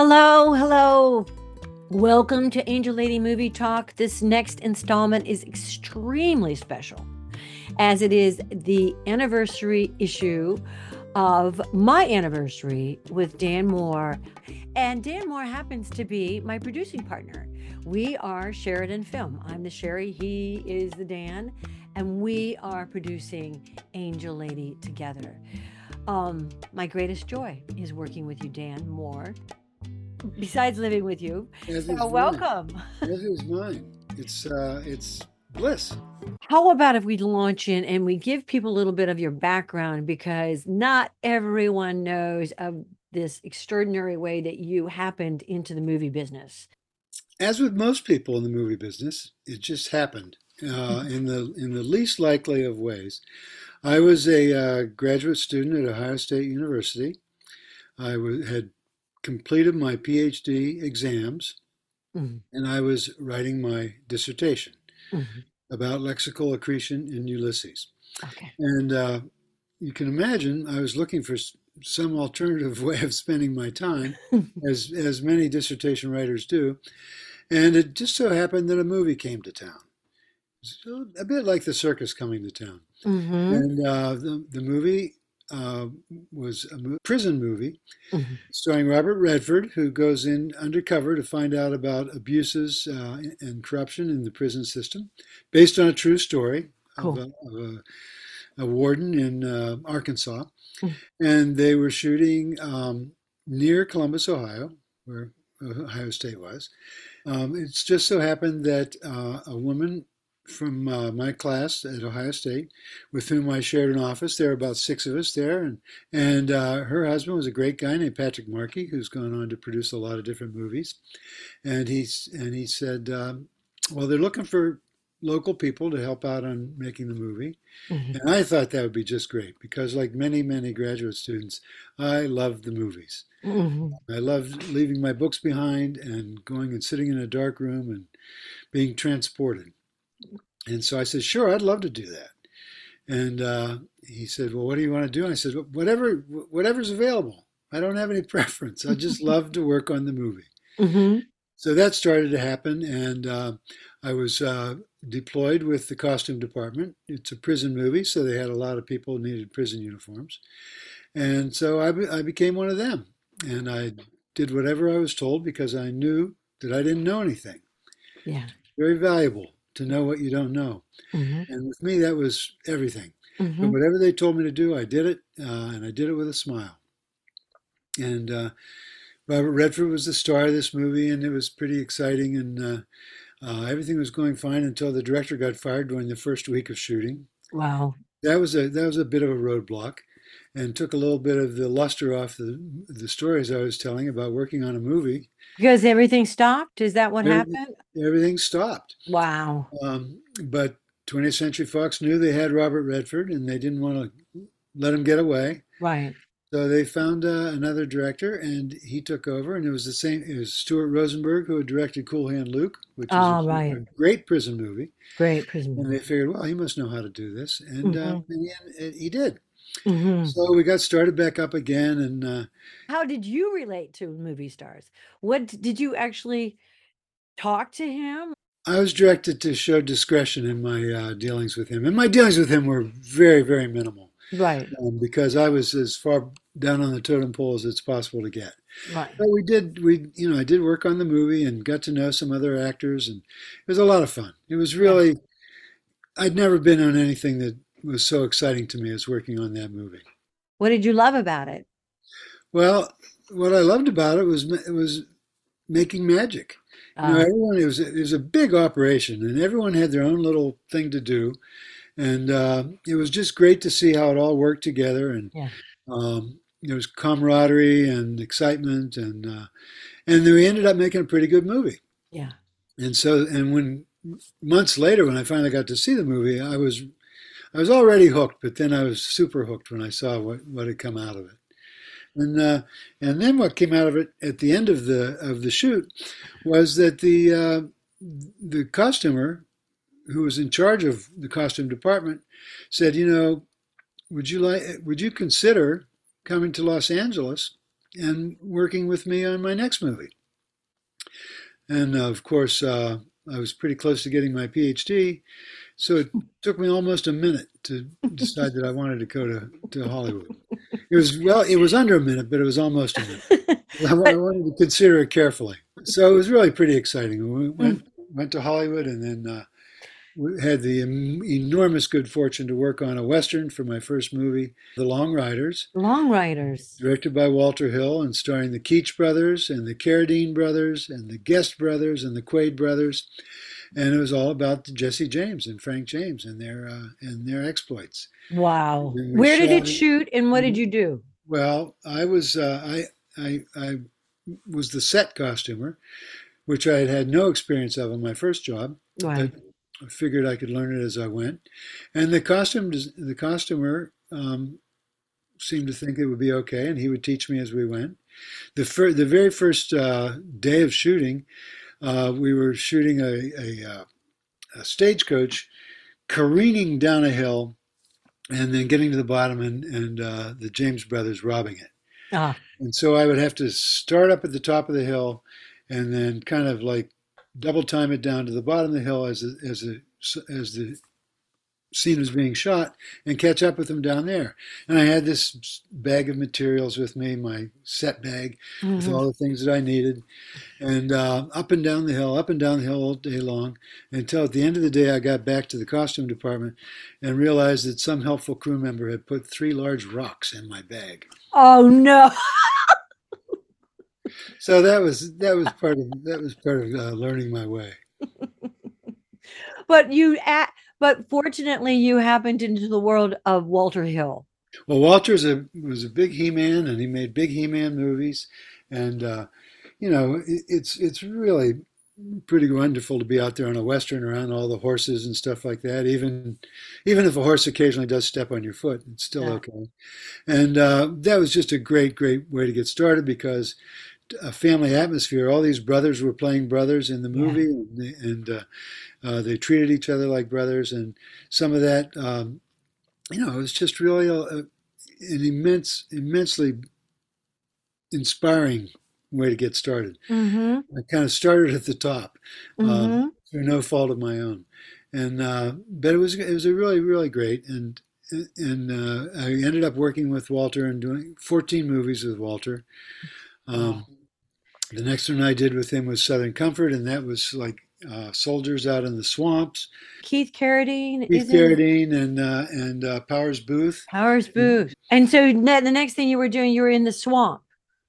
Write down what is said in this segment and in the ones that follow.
Hello, hello. Welcome to Angel Lady Movie Talk. This next installment is extremely special as it is the anniversary issue of my anniversary with Dan Moore. And Dan Moore happens to be my producing partner. We are Sheridan Film. I'm the Sherry, he is the Dan, and we are producing Angel Lady together. Um, my greatest joy is working with you, Dan Moore besides living with you. So welcome. As is mine. It's uh, it's bliss. How about if we launch in and we give people a little bit of your background because not everyone knows of this extraordinary way that you happened into the movie business. As with most people in the movie business, it just happened uh, in the in the least likely of ways. I was a uh, graduate student at Ohio State University. I wa- had completed my PhD exams, Mhm. and I was writing my dissertation Mhm. about lexical accretion in Ulysses. Okay. And uh, you can imagine I was looking for some alternative way of spending my time, as as many dissertation writers do. And it just so happened that a movie came to town. So a bit like the circus coming to town. hmm And uh, the, the movie uh, was a mo- prison movie Mhm. starring Robert Redford, who goes in undercover to find out about abuses uh, and corruption in the prison system, based on a true story of, a, of a, a warden in uh, Arkansas. Mm. And they were shooting um, near Columbus, Ohio, where Ohio State was. Um, it's just so happened that uh, a woman from uh, my class at Ohio State, with whom I shared an office, there were about six of us there, and and uh, her husband was a great guy named Patrick Markey, who's gone on to produce a lot of different movies, and he's and he said, um, well, they're looking for local people to help out on making the movie, Mhm. and I thought that would be just great because, like many many graduate students, I loved the movies. Mhm. I loved leaving my books behind and going and sitting in a dark room and being transported. And so I said, sure, I'd love to do that. And uh, he said, well, what do you want to do? And I said, whatever, whatever's available. I don't have any preference. I just love to work on the movie. Mhm. So that started to happen, and uh, I was uh, deployed with the costume department. It's a prison movie, so they had a lot of people who needed prison uniforms, and so I, be- I became one of them. And I did whatever I was told because I knew that I didn't know anything. Yeah. Very valuable to know what you don't know, Mhm. and with me that was everything. But Mhm. whatever they told me to do, I did it, uh, and I did it with a smile. And uh, Robert Redford was the star of this movie, and it was pretty exciting. And uh, uh, everything was going fine until the director got fired during the first week of shooting. Wow. That was a that was a bit of a roadblock, and took a little bit of the luster off the the stories I was telling about working on a movie. Because everything stopped? Is that what Everything- happened? Everything stopped. Wow. Um, but 20th Century Fox knew they had Robert Redford, and they didn't want to let him get away. Right. So they found uh, another director, and he took over. And it was the same. It was Stuart Rosenberg who had directed Cool Hand Luke, which is Oh, a, right. a great prison movie. Great prison. Movie. And they figured, well, he must know how to do this, and uh, Mhm. in the end, it, he did. Mhm. So we got started back up again, and uh, How did you relate to movie stars? What did you actually talk to him? I was directed to show discretion in my uh, dealings with him, and my dealings with him were very, very minimal Right. um, because I was as far down on the totem pole as it's possible to get. Right. But we did, we you know, I did work on the movie and got to know some other actors, and it was a lot of fun. It was really, I'd never been on anything that was so exciting to me as working on that movie. What did you love about it? Well, what I loved about it was it was making magic. You know, Uh, everyone it was it was a big operation, and everyone had their own little thing to do, and uh, it was just great to see how it all worked together, and Yeah. um, there was camaraderie and excitement, and uh, and then we ended up making a pretty good movie. yeah. And so, and when months later, when I finally got to see the movie, I was I was already hooked, but then I was super hooked when I saw what, what had come out of it. And uh, and then what came out of it at the end of the of the shoot was that the uh, the costumer who was in charge of the costume department said, you know, would you like would you consider coming to Los Angeles and working with me on my next movie. And uh, of course, uh, I was pretty close to getting my PhD, so it took me almost a minute to decide that I wanted to go to, to Hollywood. It was well, it was under a minute, but it was almost a minute. I wanted to consider it carefully. So it was really pretty exciting. We went went to Hollywood, and then uh, we had the enormous good fortune to work on a western for my first movie, The Long Riders. Long Riders, directed by Walter Hill and starring the Keach brothers and the Carradine brothers and the Guest brothers and the Quaid brothers and it was all about Jesse James and Frank James and their uh, and their exploits. Wow! Where did it shoot, and what did you do? Well, I was uh, I I I was the set costumer, which I had had no experience of in my first job. Right. I figured I could learn it as I went, and the costume the costumer um, seemed to think it would be okay, and he would teach me as we went. The fir- the very first uh, day of shooting, uh, we were shooting a, a, uh, a, stagecoach careening down a hill and then getting to the bottom and, and uh, the James brothers robbing it. Ah. And so I would have to start up at the top of the hill and then kind of like double time it down to the bottom of the hill as the, as the, as the scene was being shot and catch up with them down there. And I had this bag of materials with me, my set bag mm-hmm. with all the things that I needed, and uh, up and down the hill, up and down the hill all day long, until at the end of the day I got back to the costume department and realized that some helpful crew member had put three large rocks in my bag. Oh no. so that was that was part of that was part of uh, learning my way. but you at but fortunately, you happened into the world of Walter Hill. Well, Walter a, was a big He-Man, and he made big He-Man movies, and uh, you know, it, it's it's really pretty wonderful to be out there on a western around all the horses and stuff like that. Even even if a horse occasionally does step on your foot, it's still yeah. okay. And uh, that was just a great, great way to get started because a family atmosphere. All these brothers were playing brothers in the movie, yeah. and, and uh, uh, they treated each other like brothers. And some of that, um, you know, it was just really a, an immense, immensely inspiring way to get started. Mm-hmm. I kind of started at the top um, mm-hmm. through no fault of my own, and uh, but it was it was a really really great and and uh, I ended up working with Walter and doing 14 movies with Walter. Um, the next one I did with him was Southern Comfort, and that was like uh, soldiers out in the swamps. Keith Carradine, Keith Carradine, and uh, and uh, Powers Boothe. Powers Boothe. And so ne- the next thing you were doing, you were in the swamp.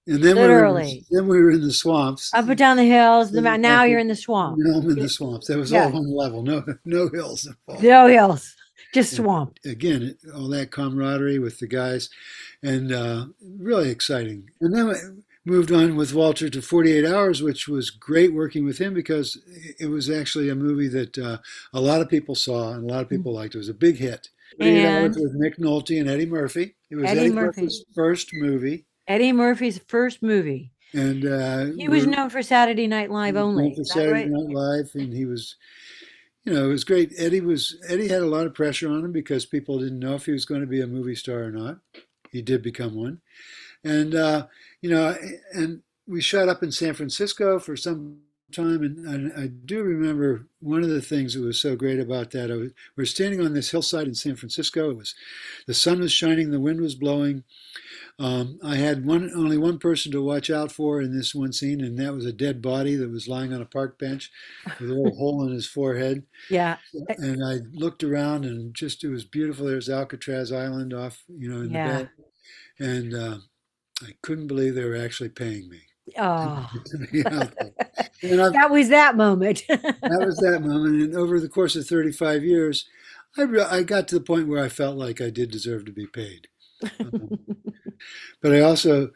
And then literally, we were, then we were in the swamps. Up and down the hills. The, now you're in the swamp. Now I'm in the swamps. That was yeah. all one level. No, no hills involved. No hills. Just swamp. And again, all that camaraderie with the guys, and uh, really exciting. And then moved on with Walter to 48 Hours, which was great working with him because it was actually a movie that uh, a lot of people saw and a lot of people liked. It was a big hit. And with Nick Nolte and Eddie Murphy. It was Eddie, Eddie Murphy's first movie. Eddie Murphy's first movie. And uh, he was known for Saturday Night Live only. For Saturday right? Night Live, and he was, you know, it was great. Eddie was Eddie had a lot of pressure on him because people didn't know if he was going to be a movie star or not. He did become one, and uh, you know, and we shot up in San Francisco for some time, and, I do remember one of the things that was so great about that. Was, we were standing on this hillside in San Francisco. It was the sun was shining, the wind was blowing. Um, I had one only one person to watch out for in this one scene, and that was a dead body that was lying on a park bench with a little hole in his forehead. Yeah. And I looked around, and just it was beautiful. There's Alcatraz Island off, you know, in yeah. the back, and uh, I couldn't believe they were actually paying me. Oh, that was that moment. that was that moment. And over the course of 35 years, I, re- I got to the point where I felt like I did deserve to be paid. Um, but I also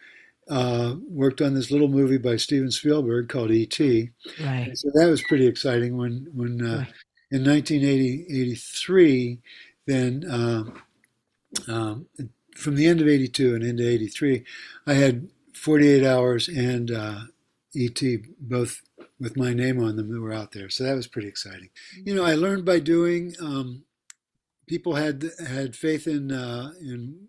uh, worked on this little movie by Steven Spielberg called E.T. Right. So that was pretty exciting when, when uh, right. in 1983, then uh, um, from the end of 82 and into 83, I had 48 hours and uh, ET both with my name on them that were out there. So that was pretty exciting. You know, I learned by doing. Um, people had had faith in uh, in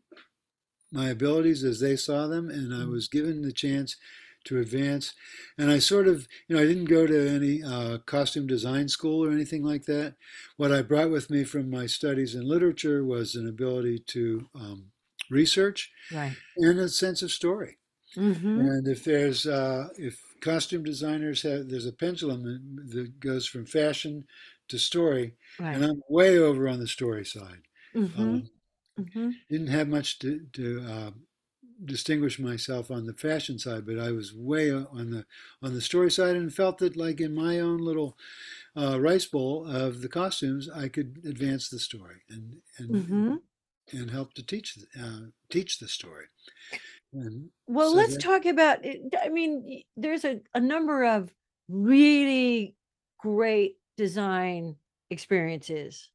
my abilities as they saw them, and I was given the chance to advance. And I sort of, you know, I didn't go to any uh, costume design school or anything like that. What I brought with me from my studies in literature was an ability to um, research Right. and a sense of story. Mm-hmm. And if there's, uh, if costume designers have, there's a pendulum that, goes from fashion to story, Right. and I'm way over on the story side. Mm-hmm. Um, Mm-hmm. didn't have much to, to uh, distinguish myself on the fashion side, but I was way on the on the story side, and felt that like in my own little uh, rice bowl of the costumes, I could advance the story and and Mm-hmm. And help to teach uh, teach the story. And Well, so let's that, talk about it. I mean, there's a, a number of really great design experiences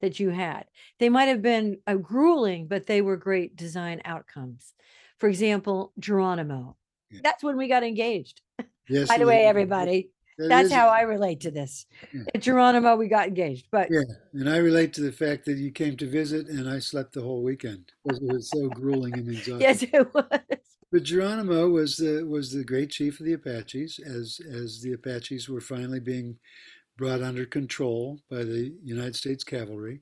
that you had. They might have been uh, grueling, but they were great design outcomes. For example, Geronimo. yeah. That's when we got engaged. yes, By the way, everybody, that that's is- how I relate to this. Yeah. At Geronimo, we got engaged, but Yeah, and I relate to the fact that you came to visit, and I slept the whole weekend because it was so grueling and exhausting. yes, it was. But Geronimo was the was the great chief of the Apaches as as the Apaches were finally being brought under control by the United States cavalry.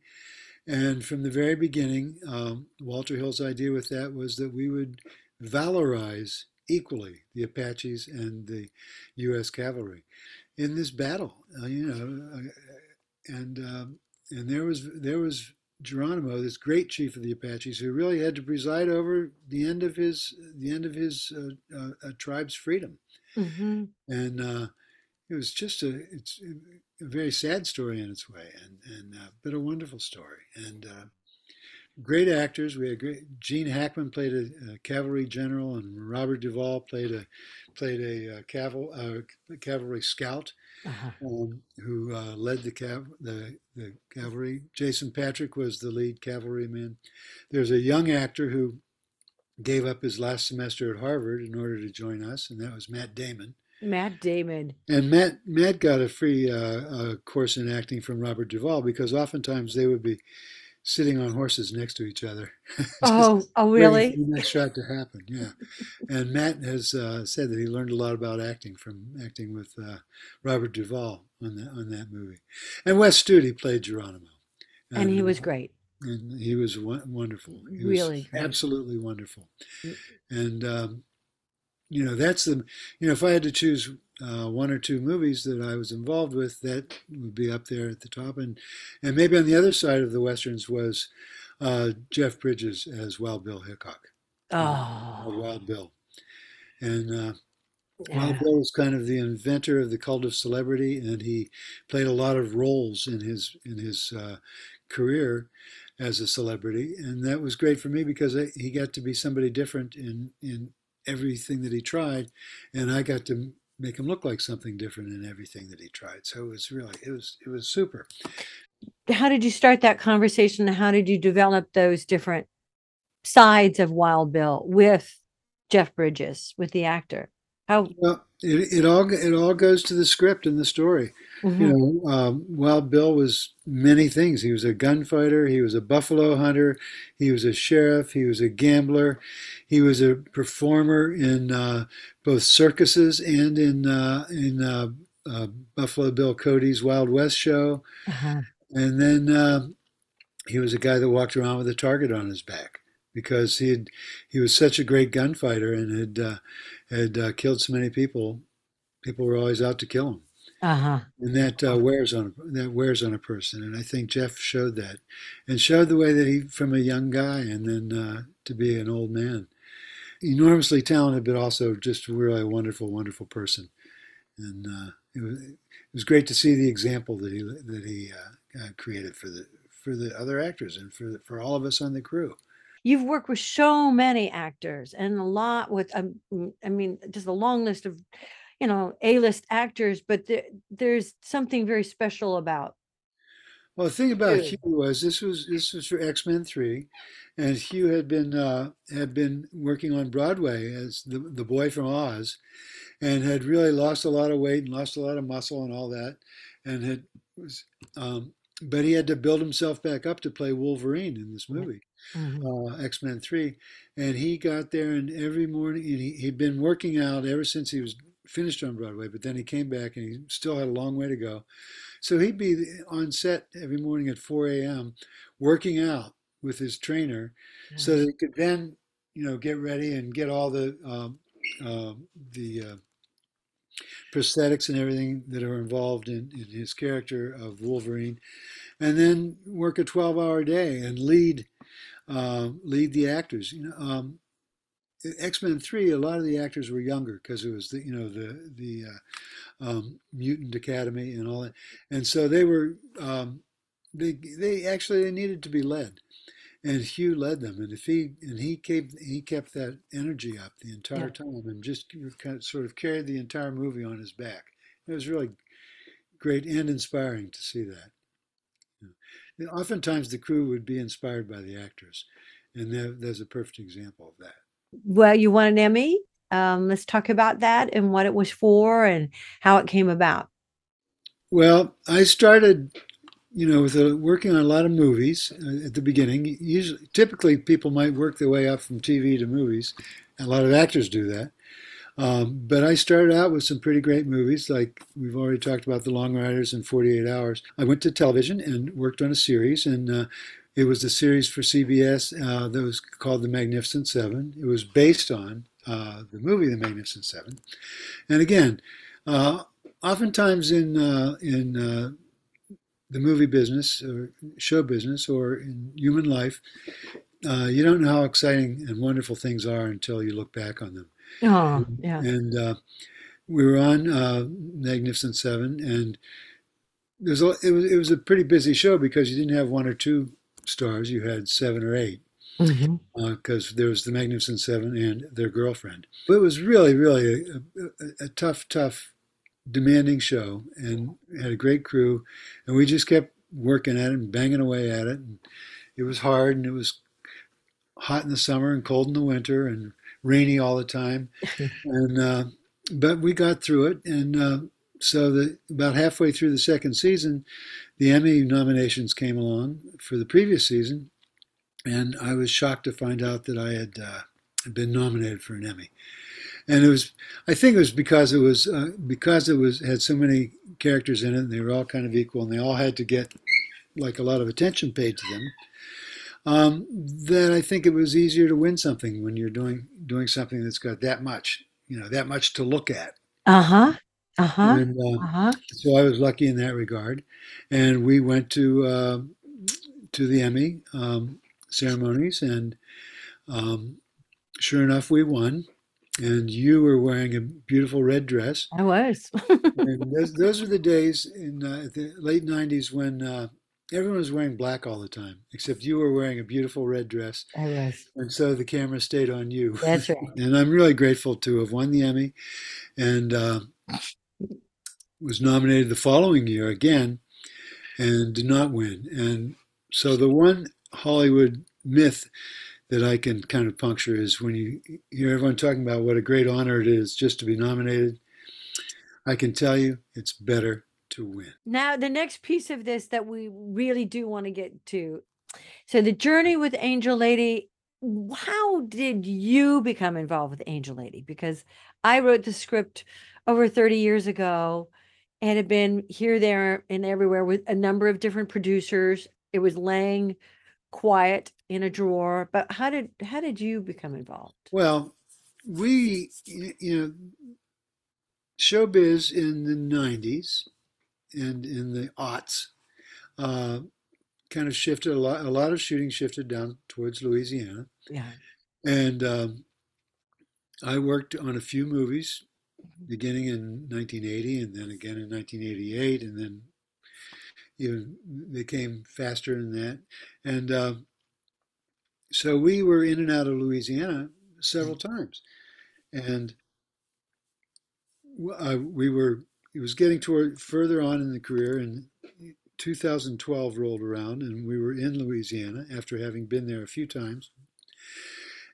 And from the very beginning, um, Walter Hill's idea with that was that we would valorize equally the Apaches and the U.S. cavalry in this battle. Uh, you know, uh, and um, and there was there was Geronimo, this great chief of the Apaches, who really had to preside over the end of his the end of his uh, uh, uh, tribe's freedom, hmm and uh, it was just a it's a very sad story in its way, and and uh, but a wonderful story, and uh, great actors. We had great Gene Hackman played a, a cavalry general, and Robert Duvall played a played a, uh caval, uh, cavalry scout Uh-huh. um, who uh, led the, cav- the the cavalry. Jason Patric was the lead cavalryman. There's a young actor who gave up his last semester at Harvard in order to join us, and that was Matt Damon. Matt Damon. And Matt Matt got a free uh, uh, course in acting from Robert Duvall because oftentimes they would be sitting on horses next to each other. Oh, oh, really? the next shot to happen. Yeah, and Matt has uh, said that he learned a lot about acting from acting with uh, Robert Duvall on that on that movie. And Wes Studi played Geronimo, And he uh, was great. and he was wonderful. He Really was absolutely wonderful. Mm. And um, you know, that's the you know, if I had to choose uh, one or two movies that I was involved with, that would be up there at the top. And and maybe on the other side of the westerns was uh, Jeff Bridges as Wild Bill Hickok, uh, Oh, Wild Bill, and. Uh, yeah. Wild Bill was kind of the inventor of the cult of celebrity, and he played a lot of roles in his in his uh, career as a celebrity, and that was great for me because I, he got to be somebody different in in everything that he tried, and I got to make him look like something different in everything that he tried. So it was really it was it was super. How did you start that conversation? How did you develop those different sides of Wild Bill with Jeff Bridges, with the actor? How? Well, it, it all it all goes to the script and the story. Mhm. You know, um, Wild Bill was many things. He was a gunfighter. He was a buffalo hunter. He was a sheriff. He was a gambler. He was a performer in uh, both circuses and in uh, in uh, uh, Buffalo Bill Cody's Wild West show. Uh-huh. And then um he was a guy that walked around with a target on his back because he had he was such a great gunfighter and had uh, had uh, killed so many people. People were always out to kill him Uh-huh. and that uh, wears on that wears on a person. And I think Jeff showed that, and showed the way that he, from a young guy, and then uh, to be an old man, enormously talented, but also just really a wonderful, wonderful person. And uh, it was it was great to see the example that he that he uh, uh, created for the for the other actors and for for all of us on the crew. You've worked with so many actors and a lot with, um, mm, I mean, just a long list of, you know, A-list actors, but there, there's something very special about. Well, the thing about Hugh. Was this was this was for X Men Three, and Hugh had been uh, had been working on Broadway as the the boy from Oz, and had really lost a lot of weight and lost a lot of muscle and all that, and had was, um, but he had to build himself back up to play Wolverine in this movie, Mhm. uh, X Men Three, and he got there and every morning and he, he'd been working out ever since he was finished on Broadway, but then he came back and he still had a long way to go. So he'd be on set every morning at 4 a.m. working out with his trainer, so that he could then you know get ready and get all the um, um the uh, prosthetics and everything that are involved in, in his character of Wolverine, and then work a 12-hour day and lead uh, lead the actors. You know, um, X Men Three, a lot of the actors were younger because it was the you know the the uh, um, Mutant Academy and all that, and so they were um, they they actually they needed to be led, and Hugh led them, and if he and he kept he kept that energy up the entire Yeah. time, and just kind of sort of carried the entire movie on his back. It was really great and inspiring to see that. Oftentimes, the crew would be inspired by the actors, and there, there's a perfect example of that. Well, you won an Emmy. Um, let's talk about that and what it was for and how it came about. Well, I started, you know, with a, working on a lot of movies uh, at the beginning. Usually, typically, people might work their way up from TV to movies. A lot of actors do that. Um, but I started out with some pretty great movies, like we've already talked about The Long Riders and 48 Hours. I went to television and worked on a series, and uh, it was the series for CBS uh, that was called The Magnificent Seven. It was based on uh, the movie The Magnificent Seven. And again, uh, oftentimes in uh, in uh, the movie business or show business or in human life, you don't know how exciting and wonderful things are until you look back on them. Oh, yeah. And uh, we were on uh, Magnificent Seven, and there's a, it was it was a pretty busy show because you didn't have one or two stars; you had seven or eight because there was the Magnificent Seven and their girlfriend. But it was really, really a, a, a tough, tough, demanding show, and had a great crew, and we just kept working at it and banging away at it. And it was hard, and it was hot in the summer and cold in the winter, and rainy all the time. And uh, but we got through it, and uh, so the about halfway through the second season, the Emmy nominations came along for the previous season, and I was shocked to find out that I had uh, been nominated for an Emmy. And it was, I think it was because it was uh, because it was had so many characters in it, and they were all kind of equal, and they all had to get like a lot of attention paid to them. Um, that I think it was easier to win something when you're doing doing something that's got that much, you know, that much to look at. Uh-huh. Uh-huh. And uh, Uh-huh. so I was lucky in that regard. And we went to uh, to the Emmy um, ceremonies, and um, sure enough, we won. And you were wearing a beautiful red dress. I was. And those, those were the days in uh, the late '90s when uh, everyone was wearing black all the time, except you were wearing a beautiful red dress, I was. and so the camera stayed on you. That's right. and I'm really grateful to have won the Emmy, and uh, was nominated the following year again, and did not win. And so the one Hollywood myth that I can kind of puncture is when you hear everyone talking about what a great honor it is just to be nominated. I can tell you it's better to win. Now, the next piece of this that we really do want to get to. So, the journey with Angel Lady, how did you become involved with Angel Lady? Because I wrote the script over 30 years ago and had been here, there, and everywhere with a number of different producers. It was laying quiet in a drawer. But how did how did you become involved? Well, we, you know, showbiz in the 90s and in the aughts uh, kind of shifted a lot. A lot of shooting shifted down towards Louisiana, Yeah. and um, I worked on a few movies beginning in 1980, and then again in 1988, and then even they came faster than that. And uh, so we were in and out of Louisiana several times, and uh, we were. It was getting toward further on in the career, and 2012 rolled around, and we were in Louisiana after having been there a few times.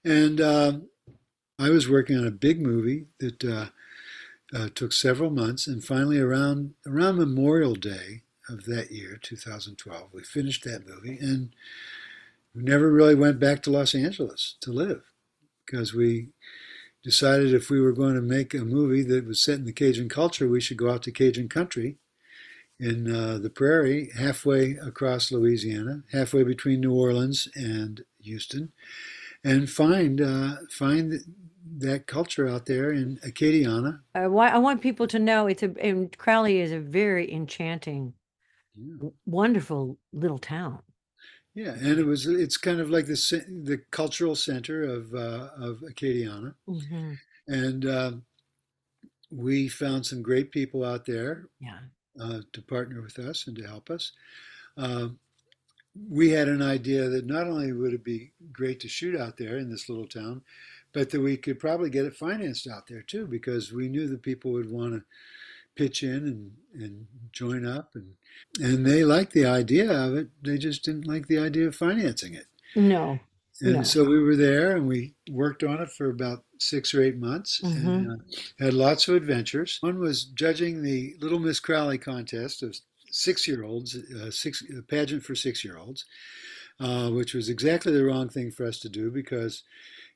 And um, I was working on a big movie that uh, uh, took several months, and finally, around around Memorial Day of that year, 2012, we finished that movie, and we never really went back to Los Angeles to live because we decided if we were going to make a movie that was set in the Cajun culture, we should go out to Cajun country in uh, the prairie, halfway across Louisiana, halfway between New Orleans and Houston, and find uh, find that culture out there in Acadiana. I want, I want people to know it's a and Crowley is a very enchanting, Yeah. w- wonderful little town. Yeah, and it was it's kind of like the the cultural center of uh, of Acadiana, hmm and um we found some great people out there Yeah. uh, to partner with us and to help us. Um, we had an idea that not only would it be great to shoot out there in this little town, but that we could probably get it financed out there too, because we knew that people would want to pitch in and, and join up, and and they liked the idea of it. They just didn't like the idea of financing it. No. And No. so we were there and we worked on it for about six or eight months and uh, had lots of adventures. One was judging the Little Miss Crowley contest of six year olds, uh, six, a pageant for six year olds, uh, which was exactly the wrong thing for us to do because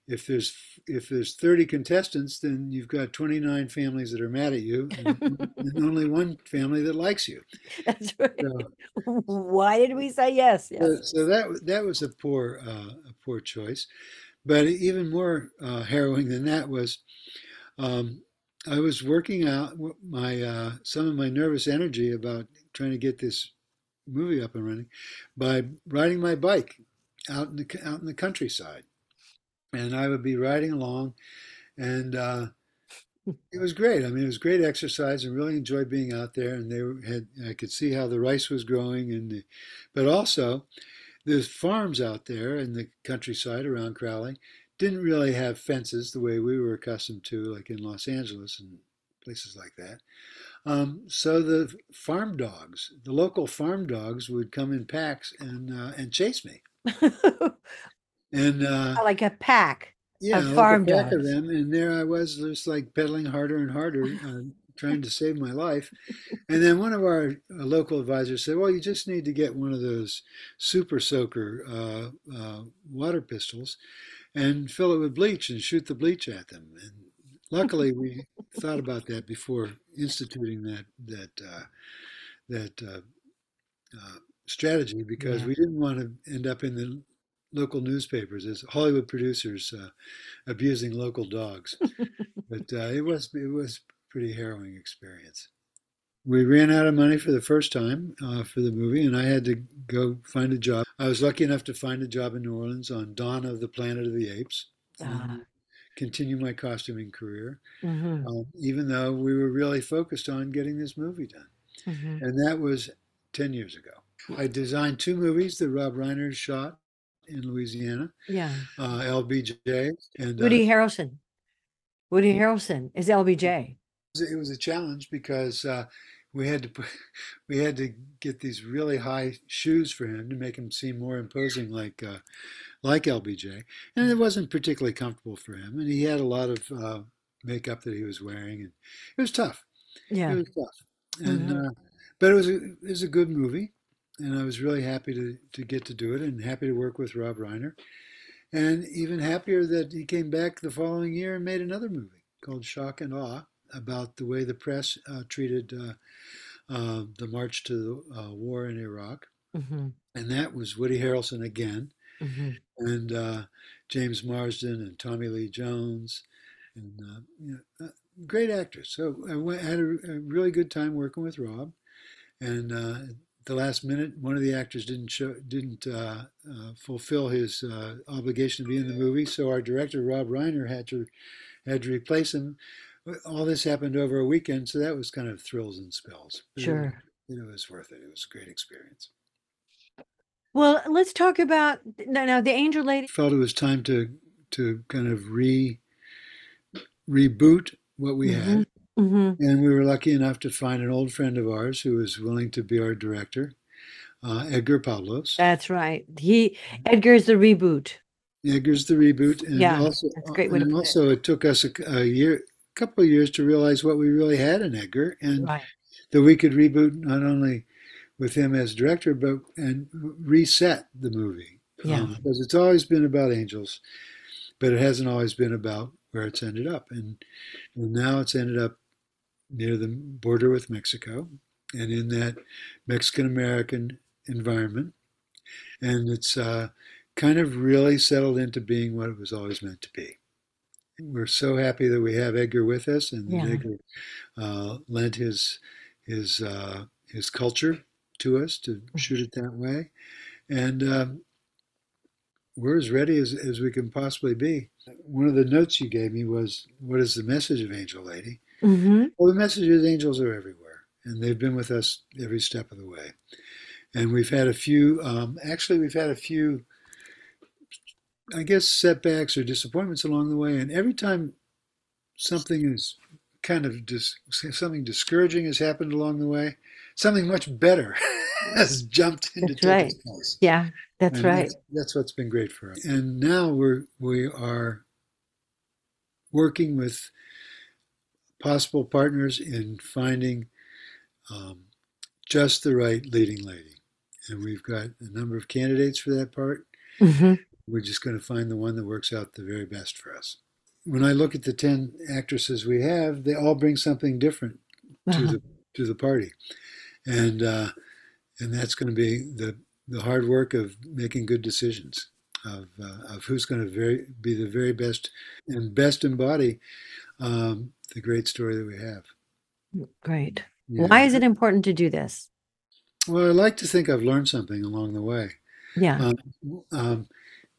if there's if there's 30 contestants, then you've got 29 families that are mad at you and, and only one family that likes you. That's right. So, Why did we say yes? So, Yes. so that that was a poor uh, a poor choice, but even more uh, harrowing than that was, um, I was working out my uh, some of my nervous energy about trying to get this movie up and running by riding my bike out in the out in the countryside, and I would be riding along, and uh, it was great. I mean, it was great exercise, and really enjoyed being out there. And they had I could see how the rice was growing, and the, but also there's farms out there in the countryside around Crowley didn't really have fences the way we were accustomed to, like in Los Angeles and places like that. Um, so the farm dogs, the local farm dogs, would come in packs and uh, and chase me. And uh, like a pack. yeah, Of like farm a pack of them, and there I was, just like pedaling harder and harder, uh, trying to save my life. And then one of our uh, local advisors said, "Well, you just need to get one of those super soaker uh, uh, water pistols, and fill it with bleach and shoot the bleach at them." And luckily, we thought about that before instituting that that uh, that uh, uh, strategy because Yeah. we didn't want to end up in the local newspapers as Hollywood producers uh, abusing local dogs. but uh, it was it was pretty harrowing experience. We ran out of money for the first time uh, for the movie, and I had to go find a job. I was lucky enough to find a job in New Orleans on Dawn of the Planet of the Apes. Ah. and Continue my costuming career, hmm um, even though we were really focused on getting this movie done. hmm And that was 10 years ago. I designed two movies that Rob Reiner shot in Louisiana, Yeah. uh, LBJ, and uh, Woody Harrelson. Woody Harrelson is LBJ. it was a challenge because uh, we had to put, we had to get these really high shoes for him to make him seem more imposing, like uh, like LBJ, and it wasn't particularly comfortable for him, and he had a lot of uh, makeup that he was wearing, and it was tough. Yeah. It was tough, and Mhm. uh, but it was a, it was a good movie, and I was really happy to to get to do it, and happy to work with Rob Reiner, and even happier that he came back the following year and made another movie called Shock and Awe about the way the press uh, treated uh, uh, the march to the uh, war in Iraq, hmm and that was Woody Harrelson again, hmm and uh, James Marsden and Tommy Lee Jones, and uh, you know, uh, great actors. So I went, had a, a really good time working with Rob, and uh, the last minute, one of the actors didn't show, didn't uh, uh, fulfill his uh, obligation to be in the movie, so our director Rob Reiner had to had to replace him. All this happened over a weekend, so that was kind of thrills and spills. But it- Sure. it was worth it. It was a great experience. Well, let's talk about now. Now, the Angel Lady. felt it was time to to kind of re reboot what we had, hmm and we were lucky enough to find an old friend of ours who was willing to be our director, uh, Edgar Pavlos. That's right. He Edgar's the reboot. Edgar's the reboot, and Yeah, also that's a great and put it. also it took us a, a year, couple of years to realize what we really had in Edgar, and Right. that we could reboot not only with him as director, but and reset the movie Yeah. Um, because it's always been about angels, but it hasn't always been about where it's ended up. And, and now it's ended up near the border with Mexico and in that Mexican American environment. And it's uh, kind of really settled into being what it was always meant to be. We're so happy that we have Edgar with us, and Yeah. Edgar uh, lent his his uh, his culture to us to shoot it that way, and um, we're as ready as, as we can possibly be. One of the notes you gave me was, "What is the message of Angel Lady?" Hmm Well, the message is angels are everywhere, and they've been with us every step of the way. And we've had a few, um, actually, we've had a few, I guess, setbacks or disappointments along the way. And every time something is kind of dis- something discouraging has happened along the way, something much better has jumped into That's right. place. Yeah, that's And right. That's, that's what's been great for us. And now we're we are working with possible partners in finding um, just the right leading lady. And we've got a number of candidates for that part. hmm We're just going to find the one that works out the very best for us. When I look at the 10 actresses we have, they all bring something different to Uh-huh. the to the party, and uh, and that's going to be the the hard work of making good decisions of uh, of who's going to very be the very best and best embody um, the great story that we have. Great. Yeah. Why is it important to do this? Well, I like to think I've learned something along the way. Yeah. Um, um,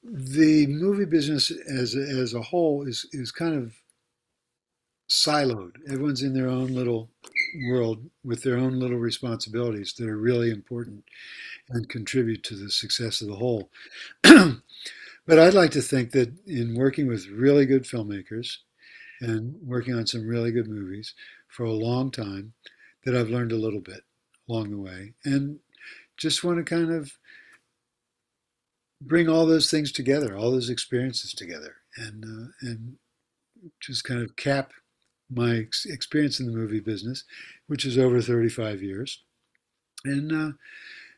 the movie business as a, as a whole is is kind of siloed. Everyone's in their own little world with their own little responsibilities that are really important and contribute to the success of the whole. but I'd like to think that in working with really good filmmakers and working on some really good movies for a long time, that I've learned a little bit along the way, and just want to kind of bring all those things together, all those experiences together, and uh, and just kind of cap my ex- experience in the movie business, which is over 35 years, and uh,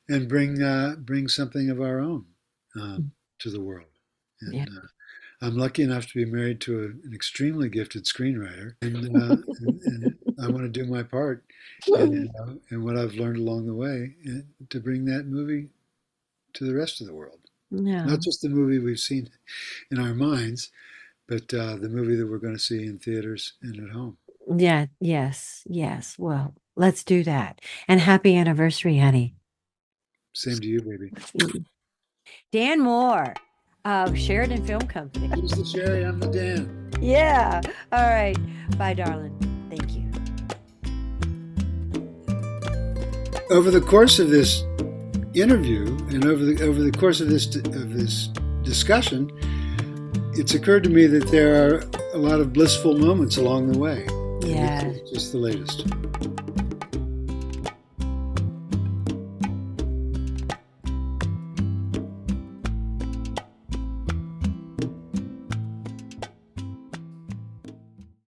and bring uh, bring something of our own um, to the world. And, Yeah. I'm lucky enough to be married to a, an extremely gifted screenwriter, and, uh, and, and I want to do my part and, uh, and what I've learned along the way and to bring that movie to the rest of the world. Yeah. Not just the movie we've seen in our minds, but uh, the movie that we're going to see in theaters and at home. Yeah. Yes. Yes. Well, let's do that. And happy anniversary, honey. Same to you, baby. Dan Moore of Sheridan Film Company. He's the Sherry, I'm the Dan. Yeah. All right. Bye, darling. Thank you. Over the course of this interview and over the over the course of this of this discussion, it's occurred to me that there are a lot of blissful moments along the way. Yeah. just the latest.